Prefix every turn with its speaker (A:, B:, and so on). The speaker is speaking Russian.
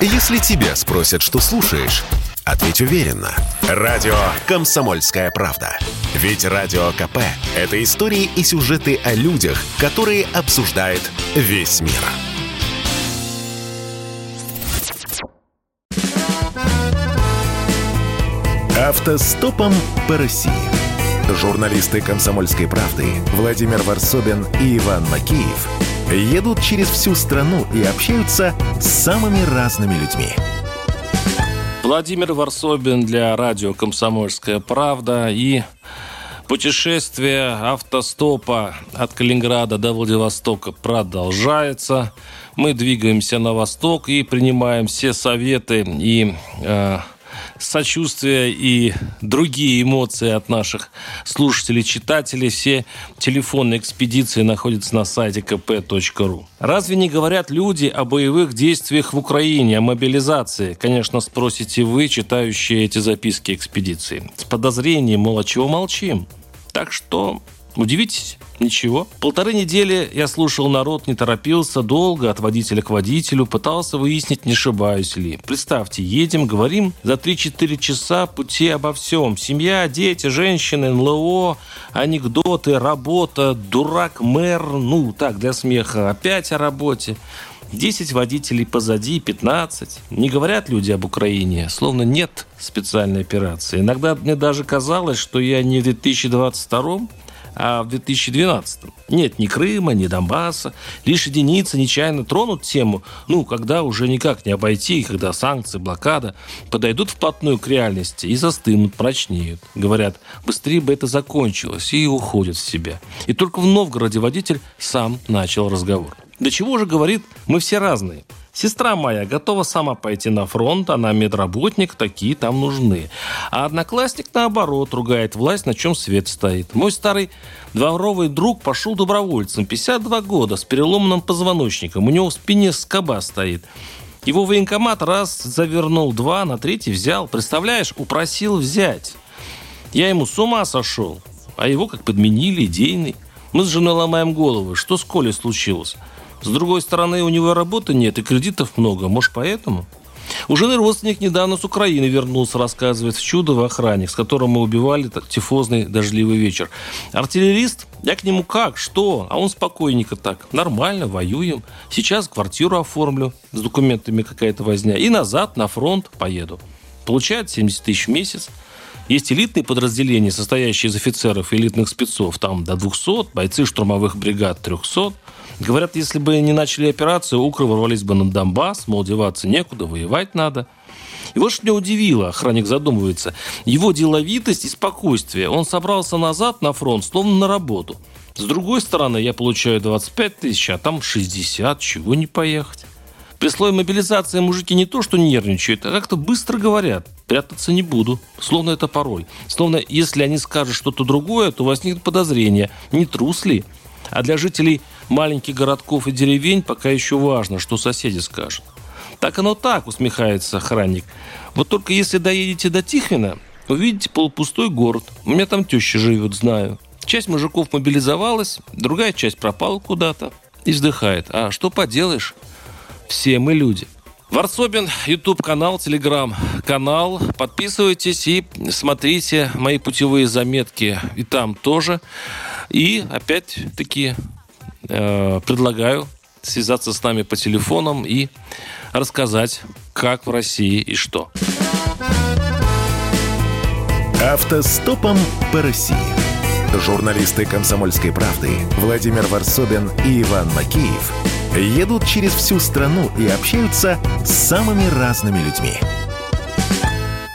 A: Если тебя спросят, что слушаешь, ответь уверенно. Радио «Комсомольская правда». Ведь Радио КП – это истории и сюжеты о людях, которые обсуждает весь мир. Автостопом по России. Журналисты «Комсомольской правды» Владимир Варсобин и Иван Макеев едут через всю страну и общаются с самыми разными людьми.
B: Владимир Варсобин для радио «Комсомольская правда» и путешествие автостопа от Калининграда до Владивостока продолжается. Мы двигаемся на восток и принимаем все советы и э, сочувствие и другие эмоции от наших слушателей, читателей. Все телефонные экспедиции находятся на сайте kp.ru. Разве не говорят люди о боевых действиях в Украине, о мобилизации? Конечно, спросите вы, читающие эти записки экспедиции. С подозрением, мол, а чего молчим? Так что Удивитесь? Ничего. Полторы недели я слушал народ, не торопился, долго от водителя к водителю, пытался выяснить, не ошибаюсь ли. Представьте, едем, говорим за 3-4 часа пути обо всем. Семья, дети, женщины, НЛО, анекдоты, работа, дурак, мэр, ну, так, для смеха, опять о работе. 10 водителей позади, 15. Не говорят люди об Украине, словно нет специальной операции. Иногда мне даже казалось, что я не в 2022 а в 2012. Нет ни Крыма, ни Донбасса. Лишь единицы нечаянно тронут тему, ну, когда уже никак не обойти, когда санкции, блокада подойдут вплотную к реальности и застынут, прочнеют. Говорят, быстрее бы это закончилось, и уходят в себя. И только в Новгороде водитель сам начал разговор. До чего же говорит, мы все разные. Сестра моя готова сама пойти на фронт, она медработник, такие там нужны. А одноклассник, наоборот, ругает власть, на чем свет стоит. Мой старый дворовый друг пошел добровольцем, 52 года, с переломанным позвоночником. У него в спине скоба стоит. Его военкомат раз завернул, два, на третий взял. Представляешь, упросил взять. Я ему с ума сошел. А его как подменили, идейный. Мы с женой ломаем головы. Что с Колей случилось? С другой стороны, у него работы нет и кредитов много. Может, поэтому? У жены родственник недавно с Украины вернулся, рассказывает в Чудово охранник, с которым мы убивали тифозный дождливый вечер. Артиллерист? Я к нему как? Что? А он спокойненько так. Нормально, воюем. Сейчас квартиру оформлю. С документами какая-то возня. И назад на фронт поеду. Получает 70 тысяч в месяц. Есть элитные подразделения, состоящие из офицеров и элитных спецов. Там до 200, бойцы штурмовых бригад 300. Говорят, если бы не начали операцию, укры ворвались бы на Донбасс, мол, деваться некуда, воевать надо. И вот что меня удивило, охранник задумывается, его деловитость и спокойствие. Он собрался назад на фронт, словно на работу. С другой стороны, я получаю 25 тысяч, а там 60, чего не поехать? При слое мобилизации мужики не то что нервничают, а как-то быстро говорят. Прятаться не буду. Словно это пароль. Словно если они скажут что-то другое, то возникнет подозрение. Не трус ли? А для жителей маленьких городков и деревень пока еще важно, что соседи скажут. Так оно так, усмехается охранник. Вот только если доедете до Тихвина, увидите полупустой город. У меня там теща живет, знаю. Часть мужиков мобилизовалась, другая часть пропала куда-то и вздыхает. А что поделаешь? Все мы люди. Варсобин, YouTube канал, Telegram канал. Подписывайтесь и смотрите мои путевые заметки и там тоже. И опять-таки э, предлагаю связаться с нами по телефонам и рассказать, как в России и что.
A: Автостопом по России. Журналисты «Комсомольской правды» Владимир Варсобин и Иван Макеев едут через всю страну и общаются с самыми разными людьми –